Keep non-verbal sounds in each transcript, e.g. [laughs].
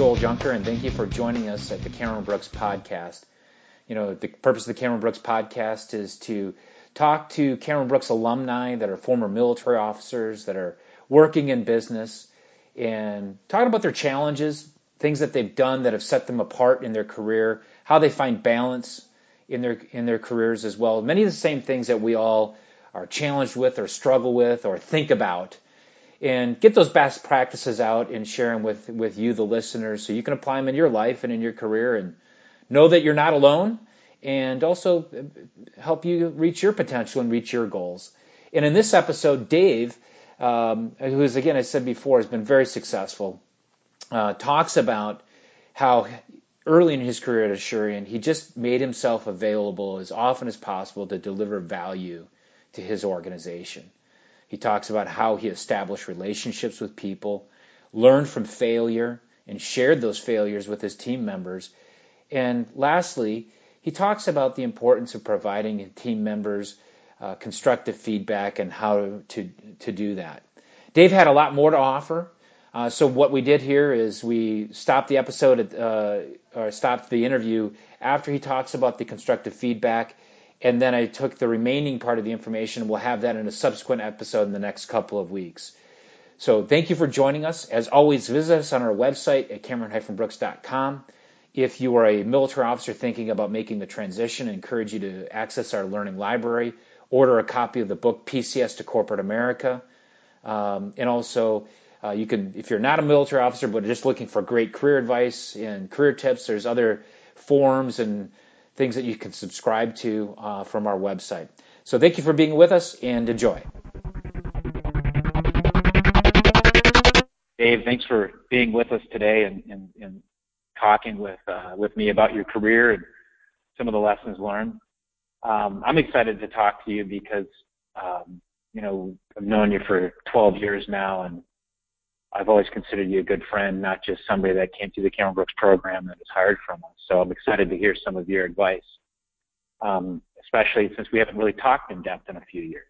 Joel Junker, and thank you for joining us at the Cameron Brooks Podcast. You know, the purpose of the Cameron Brooks Podcast is to talk to Cameron Brooks alumni that are former military officers that are working in business and talking about their challenges, things that they've done that have set them apart in their career, how they find balance in their in their careers as well. Many of the same things that we all are challenged with or struggle with or think about and get those best practices out and share them with, with you, the listeners, so you can apply them in your life and in your career and know that you're not alone and also help you reach your potential and reach your goals. And in this episode, Dave, um, who is, again, I said before, has been very successful, uh, talks about how early in his career at Asurion, he just made himself available as often as possible to deliver value to his organization. He talks about how he established relationships with people, learned from failure, and shared those failures with his team members. And lastly, he talks about the importance of providing team members uh, constructive feedback and how to, to do that. Dave had a lot more to offer. Uh, so what we did here is we stopped the episode, at, uh, or stopped the interview after he talks about the constructive feedback and then I took the remaining part of the information. We'll have that in a subsequent episode in the next couple of weeks. So thank you for joining us. As always, visit us on our website at cameron-brooks.com. If you are a military officer thinking about making the transition, I encourage you to access our learning library, order a copy of the book PCS to Corporate America, um, and also uh, you can, if you're not a military officer but just looking for great career advice and career tips, there's other forums and things that you can subscribe to uh, from our website. So thank you for being with us and enjoy. Dave, thanks for being with us today and, and, and talking with uh, with me about your career and some of the lessons learned. Um, I'm excited to talk to you because um, you know I've known you for 12 years now, and I've always considered you a good friend, not just somebody that came through the Cameron Brooks program that was hired from us. So I'm excited to hear some of your advice, um, especially since we haven't really talked in depth in a few years.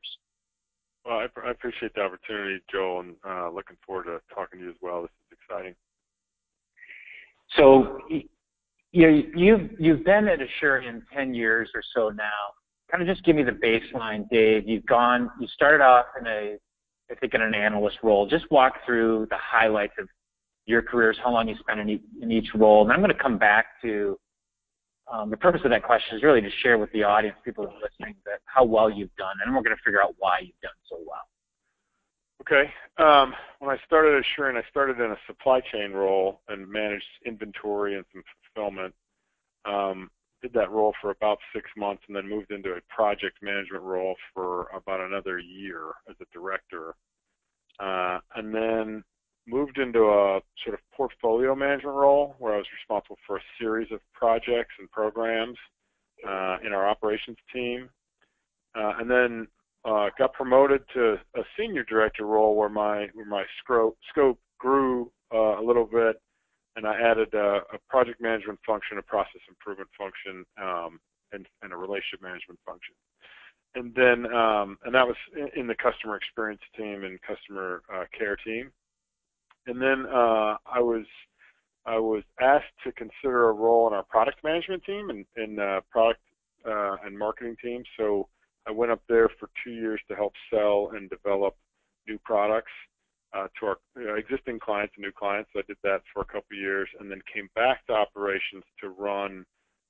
Well, I, I appreciate the opportunity, Joel, and uh, looking forward to talking to you as well. This is exciting. So, you know, you've you've been at Asurion 10 years or so now. Kind of just give me the baseline, Dave. You've gone, you started off in a I think, in an analyst role. Just walk through the highlights of your careers, how long you spent in, in each role. And I'm going to come back to um, the purpose of that question is really to share with the audience, people are listening, that how well you've done, and we're going to figure out why you've done so well. Okay. Um, when I started at Asurion, I started in a supply chain role and managed inventory and some fulfillment. Um, did that role for about six months and then moved into a project management role for about another year as a director. Uh, and then moved into a sort of portfolio management role where I was responsible for a series of projects and programs uh, in our operations team. Uh, and then uh, got promoted to a senior director role where my where my scope scope grew uh, a little bit and I added a, a, project management function, a process improvement function, um, and, and, a relationship management function. And then, um, and that was in, in, the customer experience team and customer uh, care team. And then uh, I was I was asked to consider a role in our product management team and in uh, product uh, and marketing team. So I went up there for two years to help sell and develop new products to our you know, existing clients and new clients. I did that for a couple of years, and then came back to operations to run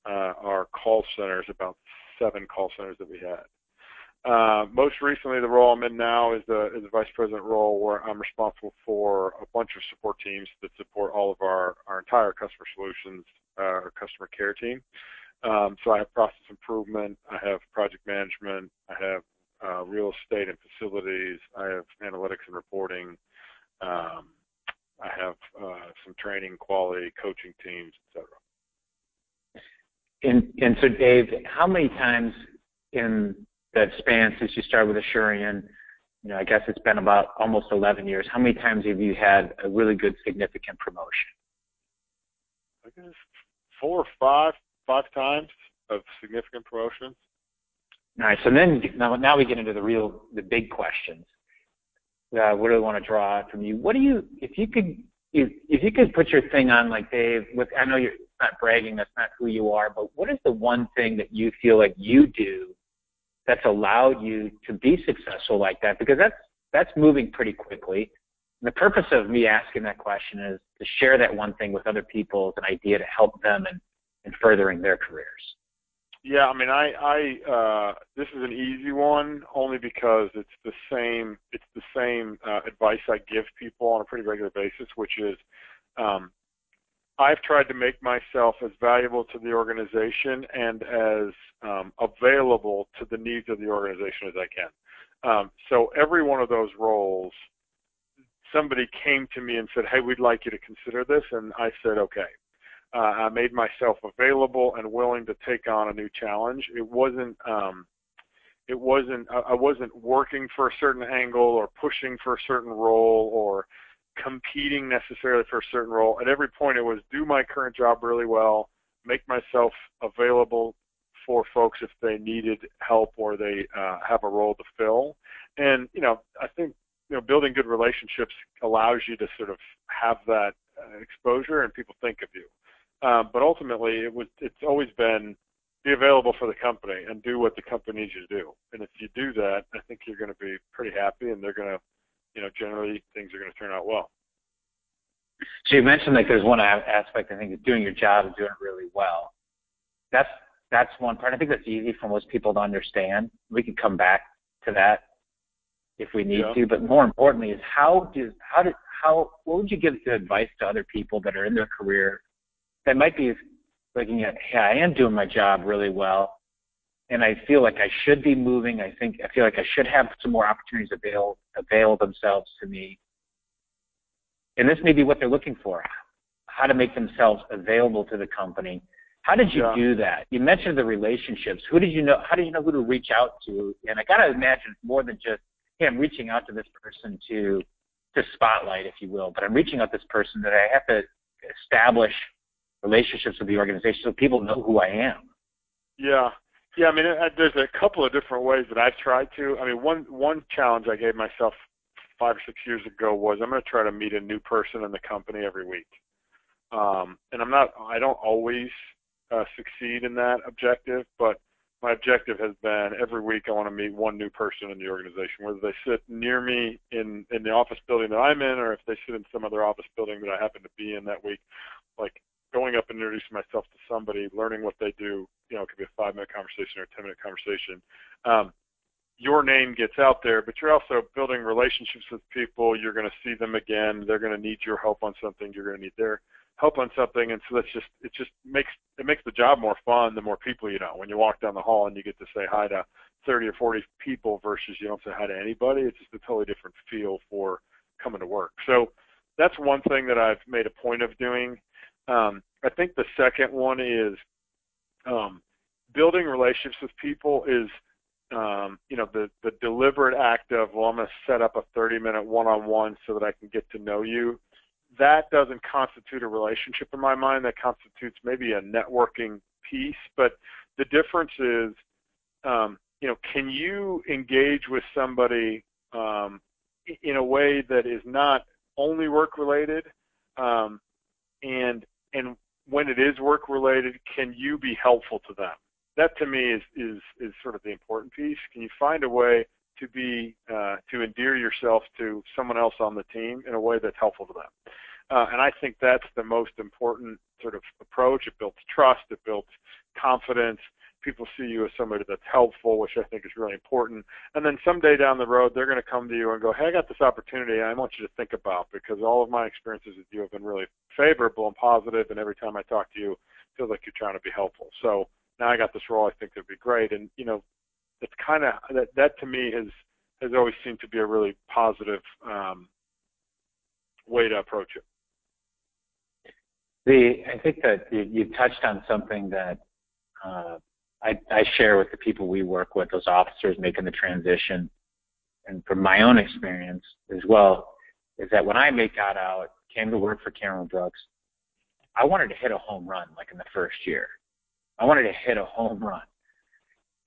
uh, our call centers, about seven call centers that we had. Uh, most recently, the role I'm in now is the is a vice president role where I'm responsible for a bunch of support teams that support all of our our entire customer solutions, uh, our customer care team. Um, so I have process improvement, I have project management, I have uh, real estate and facilities, I have analytics and reporting, um, I have uh, some training, quality, coaching teams, etc. And and so, Dave, how many times in that span since you started with Asurion, you know, I guess it's been about almost 11 years. How many times have you had a really good, significant promotion? I guess four or five, five times of significant promotions. Nice. And then now, now we get into the real, the big questions what do I want to draw from you? What do you, if you could if, if you could put your thing on, like Dave, with I know you're not bragging, that's not who you are, but what is the one thing that you feel like you do that's allowed you to be successful like that? Because that's that's moving pretty quickly. And the purpose of me asking that question is to share that one thing with other people as an idea to help them in, in furthering their careers. Yeah, I mean, I, I, uh, this is an easy one only because it's the same, it's the same uh, advice I give people on a pretty regular basis, which is, um, I've tried to make myself as valuable to the organization and as um, available to the needs of the organization as I can. Um, so every one of those roles, somebody came to me and said, "Hey, we'd like you to consider this," and I said, "Okay." Uh, I made myself available and willing to take on a new challenge. It wasn't um, it wasn't I wasn't working for a certain angle or pushing for a certain role or competing necessarily for a certain role. At every point, it was do my current job really well, make myself available for folks if they needed help or they uh, have a role to fill. And you know, I think you know building good relationships allows you to sort of have that uh, exposure and people think of you. Um, but ultimately, it was it's always been be available for the company and do what the company needs you to do. And if you do that, I think you're going to be pretty happy, and they're going to, you know, generally things are going to turn out well. So you mentioned like there's one aspect I think is doing your job and doing it really well. That's that's one part. I think that's easy for most people to understand. We can come back to that if we need yeah. to. But more importantly, is how do how did how what would you give advice to other people that are in their career that might be looking at, hey, I am doing my job really well, and I feel like I should be moving. I think I feel like I should have some more opportunities avail avail themselves to me. And this may be what they're looking for: how to make themselves available to the company. How did you yeah. do that? You mentioned the relationships. Who did you know? How did you know who to reach out to? And I gotta imagine it's more than just, hey, I'm reaching out to this person to to spotlight, if you will, but I'm reaching out to this person that I have to establish relationships with the organization so people know who I am. Yeah. Yeah, I mean, it, there's a couple of different ways that I've tried to. I mean, one one challenge I gave myself five or six years ago was I'm going to try to meet a new person in the company every week. Um, and I'm not, I don't always uh, succeed in that objective, but my objective has been every week I want to meet one new person in the organization, whether they sit near me in in the office building that I'm in, or if they sit in some other office building that I happen to be in that week. Like going up and introducing myself to somebody, learning what they do, you know, it could be a five minute conversation or a 10 minute conversation. Um, your name gets out there, but you're also building relationships with people. You're going to see them again. They're going to need your help on something. You're going to need their help on something. And so that's just, it just makes, it makes the job more fun the more people you know. When you walk down the hall and you get to say hi to 30 or 40 people versus you don't say hi to anybody, it's just a totally different feel for coming to work. So that's one thing that I've made a point of doing. Um, I think the second one is um, building relationships with people is um, you know the the deliberate act of well I'm going to set up a 30 minute one-on-one so that I can get to know you. That doesn't constitute a relationship in my mind. That constitutes maybe a networking piece, but the difference is um, you know can you engage with somebody um, in a way that is not only work related um, and and when it is work related, can you be helpful to them? That to me is is is sort of the important piece. Can you find a way to be uh, to endear yourself to someone else on the team in a way that's helpful to them? Uh, and I think that's the most important sort of approach. It builds trust. It builds confidence people see you as somebody that's helpful, which I think is really important. And then someday down the road, they're going to come to you and go, "Hey, I got this opportunity. I want you to think about because all of my experiences with you have been really favorable and positive, and every time I talk to you, it feels like you're trying to be helpful. So now I got this role. I think it'd be great." And you know, it's kind of that. That to me has has always seemed to be a really positive um, way to approach it. The I think that you, you touched on something that uh, I, I share with the people we work with, those officers making the transition, and from my own experience as well, is that when I make got out, came to work for Cameron Brooks, I wanted to hit a home run like in the first year. I wanted to hit a home run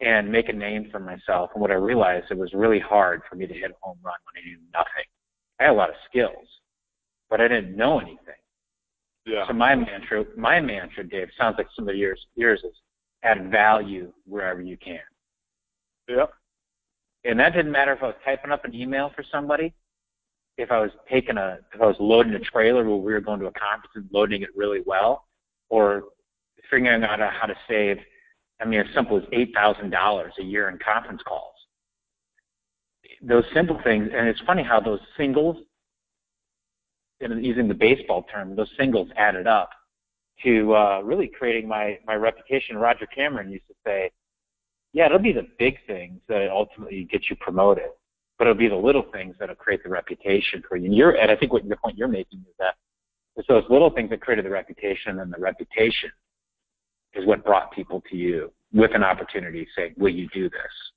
and make a name for myself. And what I realized, it was really hard for me to hit a home run when I knew nothing. I had a lot of skills, but I didn't know anything. Yeah. So my mantra, my mantra, Dave, sounds like some of yours. Yours is add value wherever you can. Yep. And that didn't matter if I was typing up an email for somebody, if I was taking a, if I was loading a trailer where we were going to a conference and loading it really well, or figuring out how to save, I mean, as simple as eight thousand dollars a year in conference calls. Those simple things, and it's funny how those singles, and using the baseball term, those singles added up to uh, really creating my my reputation. Roger Cameron used to say, "Yeah, it'll be the big things that ultimately get you promoted, but it'll be the little things that'll create the reputation for you." And you're, and I think what the point you're making is that it's those little things that created the reputation, and the reputation is what brought people to you with an opportunity, saying, "Will you do this?"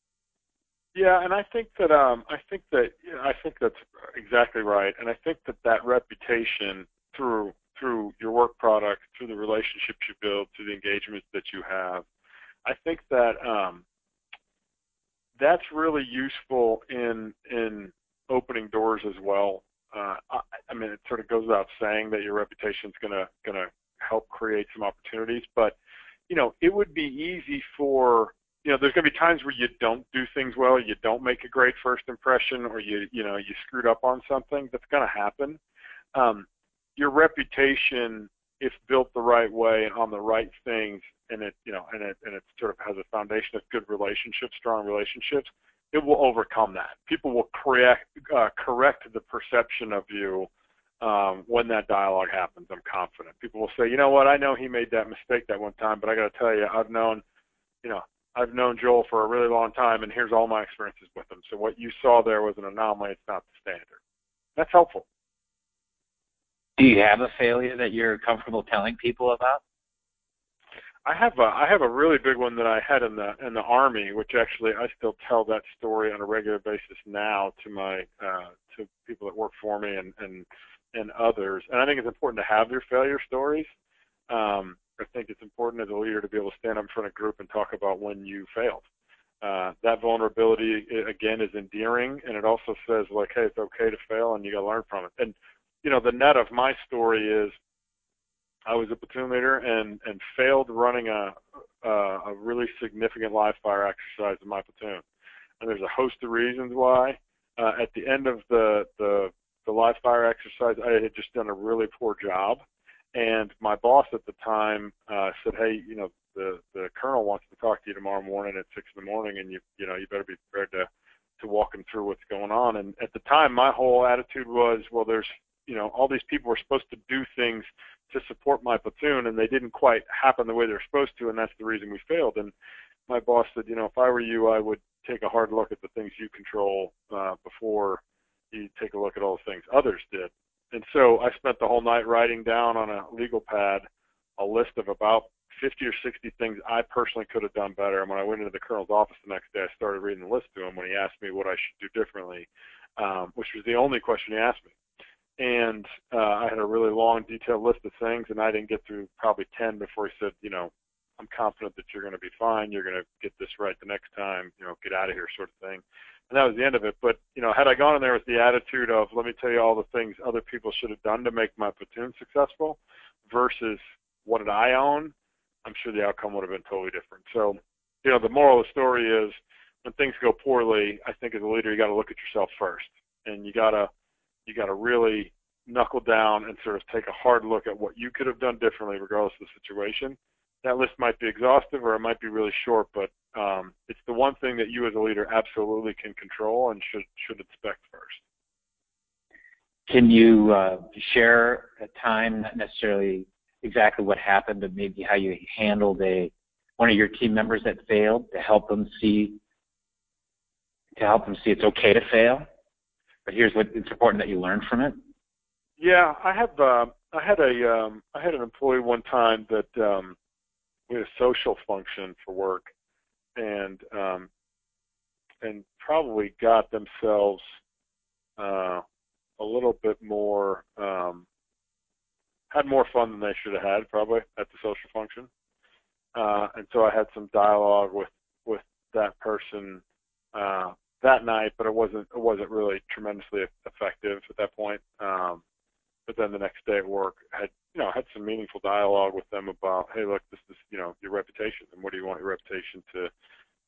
Yeah, and I think that um, I think that you know, I think that's exactly right, and I think that that reputation through through your work product, through the relationships you build, through the engagements that you have, I think that um, that's really useful in in opening doors as well. Uh, I, I mean, it sort of goes without saying that your reputation is gonna gonna help create some opportunities, but you know, it would be easy for you know, there's to be times where you don't do things well, you don't make a great first impression, or you you know you screwed up on something. That's to happen. Um, your reputation, if built the right way and on the right things, and it you know, and it and it sort of has a foundation of good relationships, strong relationships, it will overcome that. People will correct uh, correct the perception of you um, when that dialogue happens. I'm confident. People will say, you know what, I know he made that mistake that one time, but I got to tell you, I've known, you know, I've known Joel for a really long time, and here's all my experiences with him. So what you saw there was an anomaly. It's not the standard. That's helpful. Do you have a failure that you're comfortable telling people about? I have a I have a really big one that I had in the in the army, which actually I still tell that story on a regular basis now to my uh, to people that work for me and and and others. And I think it's important to have your failure stories. Um, I think it's important as a leader to be able to stand up in front of a group and talk about when you failed. Uh, that vulnerability again is endearing, and it also says like, hey, it's okay to fail, and you got to learn from it. And you know, the net of my story is I was a platoon leader and and failed running a a, a really significant live fire exercise in my platoon. And there's a host of reasons why. Uh, at the end of the the the live fire exercise, I had just done a really poor job and my boss at the time uh, said, "Hey, you know, the the colonel wants to talk to you tomorrow morning at six in the morning, and you you know you better be prepared to to walk him through what's going on." And at the time, my whole attitude was, "Well, there's you know all these people were supposed to do things to support my platoon, and they didn't quite happen the way they're supposed to, and that's the reason we failed." And my boss said, "You know, if I were you, I would take a hard look at the things you control uh, before." You take a look at all the things others did and so I spent the whole night writing down on a legal pad a list of about 50 or 60 things I personally could have done better. And when I went into the colonel's office the next day, I started reading the list to him when he asked me what I should do differently, um, which was the only question he asked me. And uh, I had a really long, detailed list of things, and I didn't get through probably 10 before he said, you know, I'm confident that you're going to be fine. You're going to get this right the next time. You know, get out of here, sort of thing and that was the end of it. But you know, had I gone in there with the attitude of let me tell you all the things other people should have done to make my platoon successful, versus what did I own, I'm sure the outcome would have been totally different. So, you know, the moral of the story is when things go poorly, I think as a leader you got to look at yourself first, and you gotta you got to really knuckle down and sort of take a hard look at what you could have done differently, regardless of the situation. That list might be exhaustive or it might be really short, but um, it's the one thing that you as a leader absolutely can control and should should inspect first. Can you uh, share a time, not necessarily exactly what happened, but maybe how you handled a one of your team members that failed to help them see to help them see it's okay to fail, but here's what it's important that you learn from it. Yeah, I have. Uh, I had a um, I had an employee one time that um, we had a social function for work, and um, and probably got themselves uh, a little bit more um, had more fun than they should have had probably at the social function. Uh, and so I had some dialogue with with that person uh, that night, but it wasn't it wasn't really tremendously effective at that point. Um, but then the next day at work had you know had some meaningful dialogue with them about hey look this is you know your reputation and what do you want your reputation to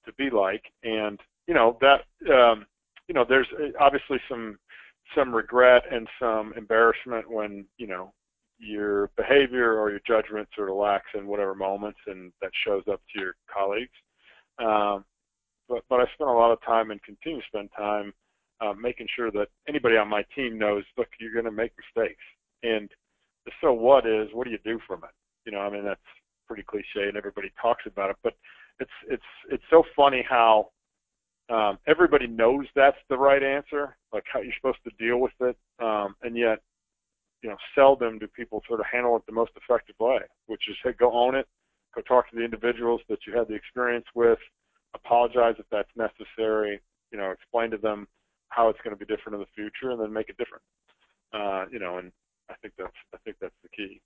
to be like and you know that um you know there's uh, obviously some some regret and some embarrassment when you know your behavior or your judgment sort of lacks in whatever moments and that shows up to your colleagues um but but I spent a lot of time and continue to spend time uh, making sure that anybody on my team knows, look, you're going to make mistakes, and the so what is, what do you do from it? You know, I mean that's pretty cliche, and everybody talks about it, but it's it's it's so funny how um, everybody knows that's the right answer, like how you're supposed to deal with it, um, and yet, you know, seldom do people sort of handle it the most effective way, which is hey, go own it, go talk to the individuals that you had the experience with, apologize if that's necessary, you know, explain to them how it's going to be different in the future, and then make it different. Uh, you know, and I think that's I think that's the key.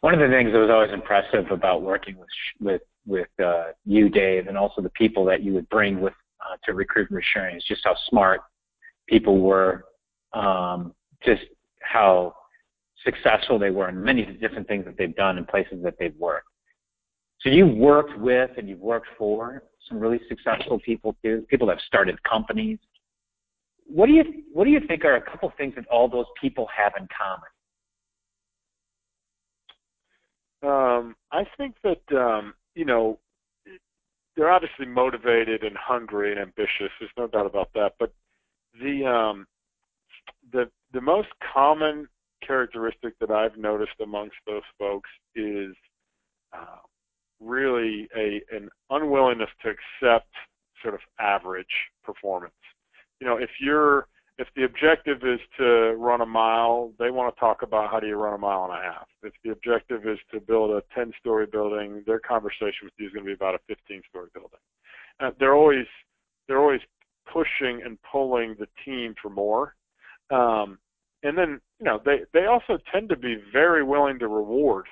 One of the things that was always impressive about working with with with uh, you, Dave, and also the people that you would bring with uh, to recruitment Asurion is just how smart people were, um, just how successful they were in many different things that they've done in places that they've worked. So you've worked with and you've worked for some really successful people too, people that have started companies. What do you what do you think are a couple things that all those people have in common? Um, I think that um, you know they're obviously motivated and hungry and ambitious. There's no doubt about that. But the um, the the most common characteristic that I've noticed amongst those folks is uh, really a an unwillingness to accept sort of average performance. You know, if you're if the objective is to run a mile, they want to talk about how do you run a mile and a half. If the objective is to build a 10-story building, their conversation with you is going to be about a 15-story building. Uh, they're always they're always pushing and pulling the team for more. Um, and then you know they they also tend to be very willing to reward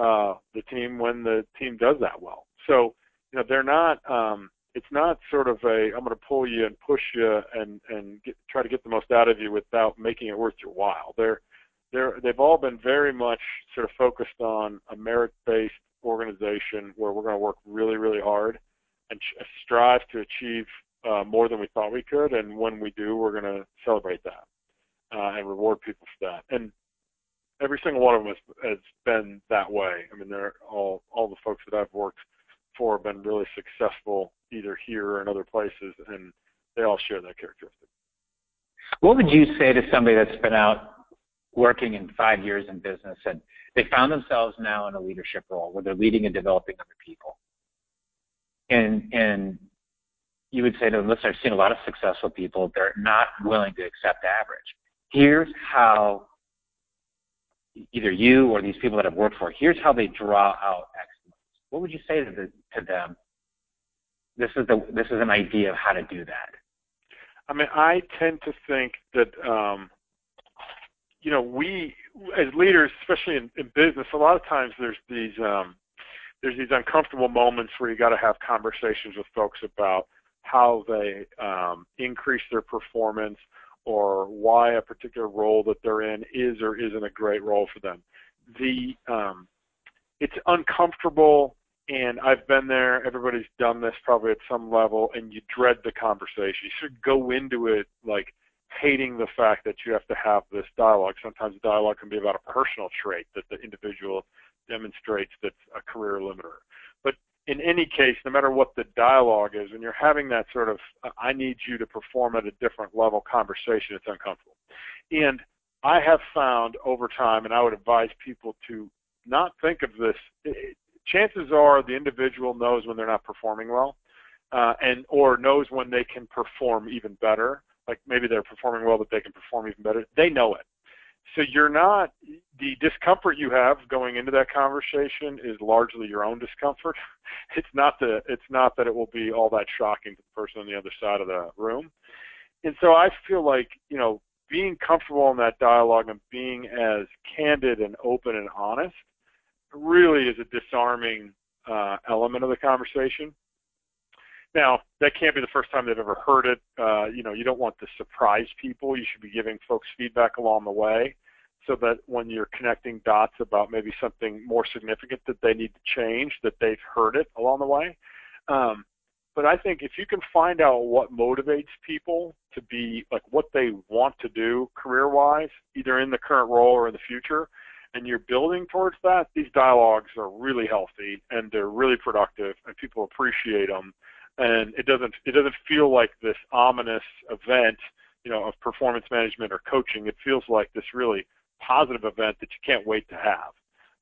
uh, the team when the team does that well. So you know they're not. Um, it's not sort of a I'm going to pull you and push you and and get, try to get the most out of you without making it worth your while. They're they're they've all been very much sort of focused on a merit-based organization where we're going to work really really hard and strive to achieve uh, more than we thought we could. And when we do, we're going to celebrate that uh, and reward people for that. And every single one of them has, has been that way. I mean, they're all all the folks that I've worked for have been really successful either here or in other places, and they all share that characteristic. What would you say to somebody that's been out working in five years in business and they found themselves now in a leadership role where they're leading and developing other people? And and you would say to them, listen, I've seen a lot of successful people, they're not willing to accept average. Here's how either you or these people that have worked for, here's how they draw out excellence. What would you say to, the, to them? This is the this is an idea of how to do that. I mean, I tend to think that um, you know we as leaders, especially in, in business, a lot of times there's these um, there's these uncomfortable moments where you got to have conversations with folks about how they um, increase their performance or why a particular role that they're in is or isn't a great role for them. The um, it's uncomfortable, and I've been there. Everybody's done this probably at some level, and you dread the conversation. You should go into it like hating the fact that you have to have this dialogue. Sometimes dialogue can be about a personal trait that the individual demonstrates that's a career limiter in any case, no matter what the dialogue is, when you're having that sort of "I need you to perform at a different level" conversation, it's uncomfortable. And I have found over time, and I would advise people to not think of this. Chances are the individual knows when they're not performing well, uh, and or knows when they can perform even better. Like maybe they're performing well, but they can perform even better. They know it. So you're not the discomfort you have going into that conversation is largely your own discomfort. [laughs] It's not the it's not that it will be all that shocking to the person on the other side of the room. And so I feel like, you know, being comfortable in that dialogue and being as candid and open and honest really is a disarming uh, element of the conversation. Now, that can't be the first time they've ever heard it. Uh, you know, you don't want to surprise people. You should be giving folks feedback along the way so that when you're connecting dots about maybe something more significant that they need to change, that they've heard it along the way. Um, but I think if you can find out what motivates people to be like what they want to do career-wise, either in the current role or in the future, and you're building towards that, these dialogues are really healthy and they're really productive, and people appreciate them. And it doesn't it doesn't feel like this ominous event, you know, of performance management or coaching. It feels like this really positive event that you can't wait to have.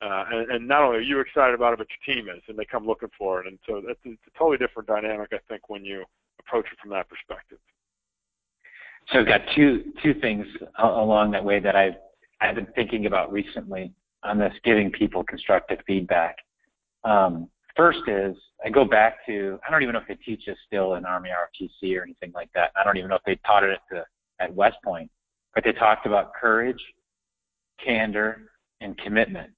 Uh, and, and not only are you excited about it, but your team is, and they come looking for it. And so that's it's a totally different dynamic, I think, when you approach it from that perspective. So I've got two two things along that way that I've I've been thinking about recently on this giving people constructive feedback. Um, first is I go back to I don't even know if they teach this still in Army ROTC or anything like that. I don't even know if they taught it at the at West Point, but they talked about courage, candor, and commitment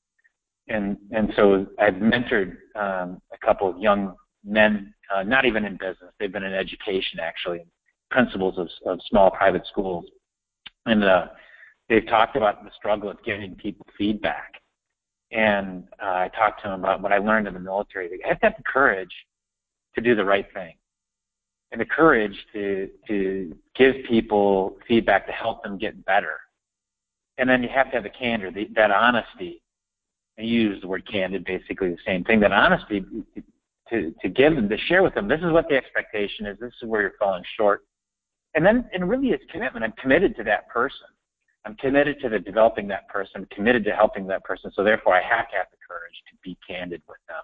and and so I've mentored um, a couple of young men, uh, not even in business. They've been in education actually, principals of, of small private schools, and uh, they've talked about the struggle of giving people feedback. And uh, I talked to them about what I learned in the military. They have to have the courage to do the right thing, and the courage to to give people feedback to help them get better. And then you have to have the candor, the, that honesty you use the word candid, basically the same thing. That honesty to to give them, to share with them, this is what the expectation is. This is where you're falling short, and then and really it's commitment. I'm committed to that person. I'm committed to the developing that person. Committed to helping that person. So therefore, I have to have the courage to be candid with them.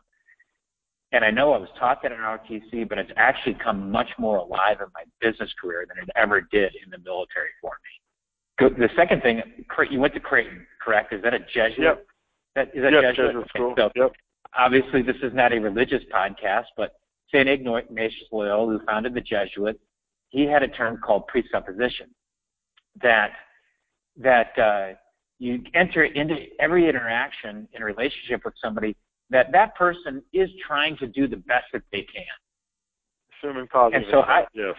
And I know I was taught that in ROTC, but it's actually come much more alive in my business career than it ever did in the military for me. The second thing, you went to Creighton, correct? Is that a Jesuit yep. That, is that yep, Jesuit? Jesuit school. So yep. Obviously, this is not a religious podcast, but St. Ignatius Loyola, who founded the Jesuits, he had a term called presupposition. That that uh, you enter into every interaction in a relationship with somebody that that person is trying to do the best that they can. Assuming positive. And so I, yes.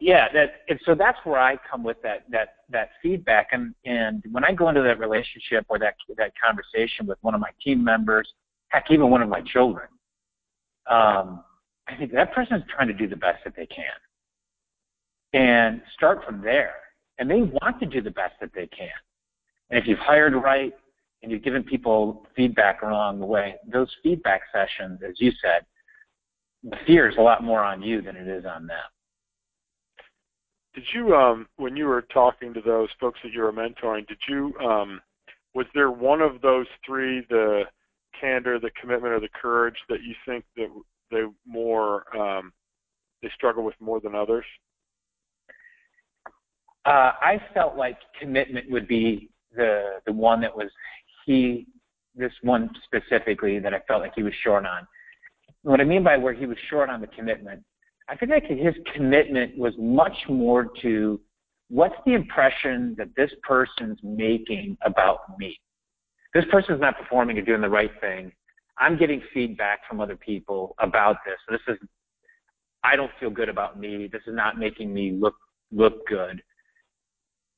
Yeah, that and so that's where I come with that that that feedback and and when I go into that relationship or that that conversation with one of my team members, heck, even one of my children, um, I think that person is trying to do the best that they can, and start from there. And they want to do the best that they can. And if you've hired right and you've given people feedback along the way, those feedback sessions, as you said, the fear is a lot more on you than it is on them. Did you, um, when you were talking to those folks that you were mentoring, did you, um, was there one of those three, the candor, the commitment, or the courage, that you think that they more um, they struggle with more than others? Uh, I felt like commitment would be the the one that was he this one specifically that I felt like he was short on. What I mean by where he was short on the commitment I feel like his commitment was much more to what's the impression that this person's making about me. This person's not performing or doing the right thing. I'm getting feedback from other people about this. This is I don't feel good about me. This is not making me look look good.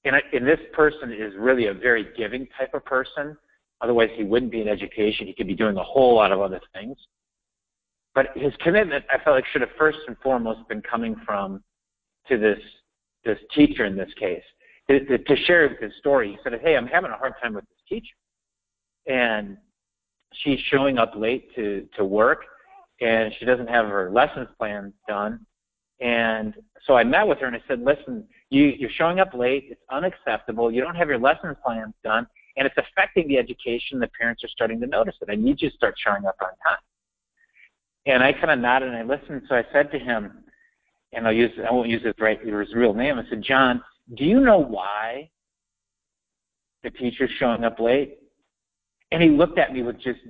And, I, and this person is really a very giving type of person. Otherwise, he wouldn't be in education. He could be doing a whole lot of other things. But his commitment, I felt like, should have first and foremost been coming from to this this teacher in this case to, to share his story. He said, "Hey, I'm having a hard time with this teacher, and she's showing up late to to work, and she doesn't have her lessons plan done." And so I met with her and I said, "Listen, you you're showing up late. It's unacceptable. You don't have your lesson plans done, and it's affecting the education. The parents are starting to notice it. I need you to start showing up on time." And I kind of nodded and I listened. So I said to him, and I'll use I won't use his right his real name. I said, John, do you know why the teacher's showing up late? And he looked at me with just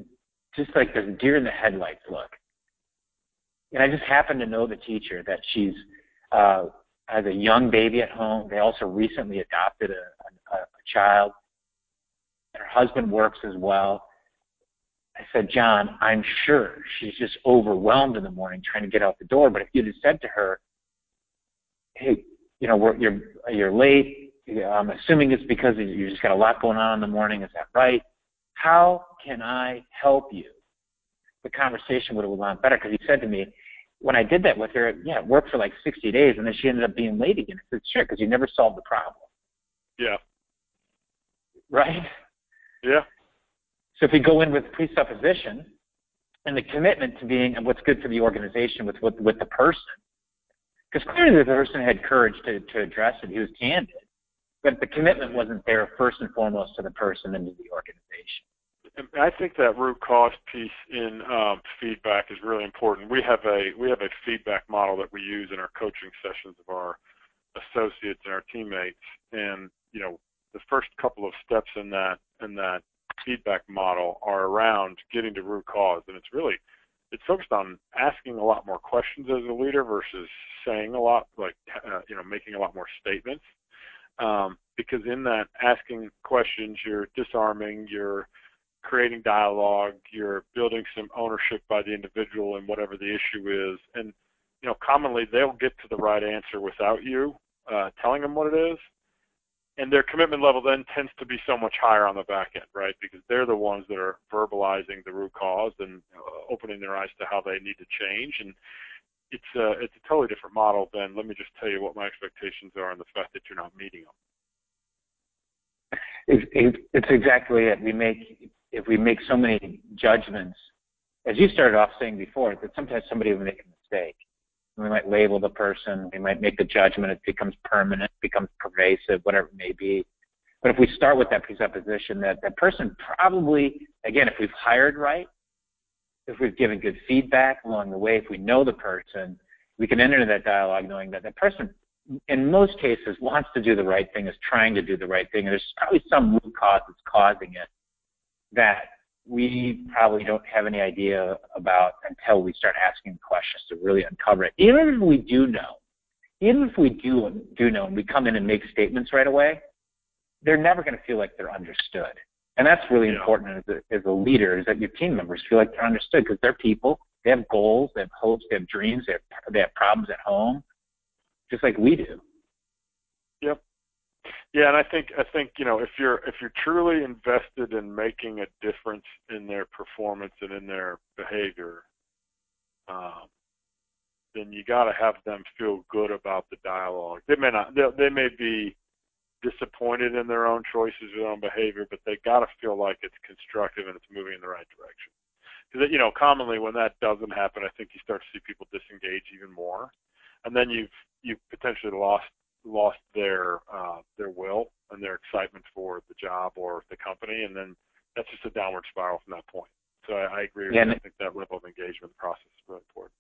just like this deer in the headlights look. And I just happened to know the teacher that she's uh, has a young baby at home. They also recently adopted a, a, a child. Her husband works as well. I said, John, I'm sure she's just overwhelmed in the morning trying to get out the door. But if you'd have said to her, hey, you know, we're, you're you're late. I'm assuming it's because you just got a lot going on in the morning. Is that right? How can I help you? The conversation would have gone better because he said to me, when I did that with her, yeah, it worked for like 60 days, and then she ended up being late again. I said, sure, because you never solved the problem. Yeah. Right? Yeah. So if we go in with presupposition and the commitment to being what's good for the organization with with, with the person, because clearly the person had courage to, to address it, he was candid, but the commitment wasn't there first and foremost to the person and to the organization. I think that root cause piece in um, feedback is really important. We have a we have a feedback model that we use in our coaching sessions of our associates and our teammates, and you know the first couple of steps in that in that feedback model are around getting to root cause, and it's really it's focused on asking a lot more questions as a leader versus saying a lot, like uh, you know, making a lot more statements. Um, because in that asking questions, you're disarming, you're creating dialogue, you're building some ownership by the individual in whatever the issue is, and you know, commonly they'll get to the right answer without you uh, telling them what it is and their commitment level then tends to be so much higher on the back end, right? Because they're the ones that are verbalizing the root cause and uh, opening their eyes to how they need to change. And it's a it's a totally different model than let me just tell you what my expectations are and the fact that you're not meeting them. It, it, it's exactly it. We make if we make so many judgments, as you started off saying before, that sometimes somebody will make a mistake we might label the person, we might make the judgment, it becomes permanent, becomes pervasive, whatever it may be. But if we start with that presupposition that that person probably, again, if we've hired right, if we've given good feedback along the way, if we know the person, we can enter that dialogue knowing that that person, in most cases, wants to do the right thing, is trying to do the right thing, and there's probably some root cause that's causing it that we probably don't have any idea about until we start asking questions to really uncover it. Even if we do know, even if we do do know and we come in and make statements right away, they're never going to feel like they're understood. And that's really yeah. important as a, as a leader is that your team members feel like they're understood because they're people. They have goals, they have hopes, they have dreams, they have, they have problems at home, just like we do. Yeah, and I think I think you know if you're if you're truly invested in making a difference in their performance and in their behavior, um, then you got to have them feel good about the dialogue. They may not they, they may be disappointed in their own choices, their own behavior, but they got to feel like it's constructive and it's moving in the right direction. Because you know, commonly when that doesn't happen, I think you start to see people disengage even more, and then you've you've potentially lost lost their uh, their will and their excitement for the job or the company, and then that's just a downward spiral from that point. So I, I agree. With yeah, you. I think that level of engagement process is really important.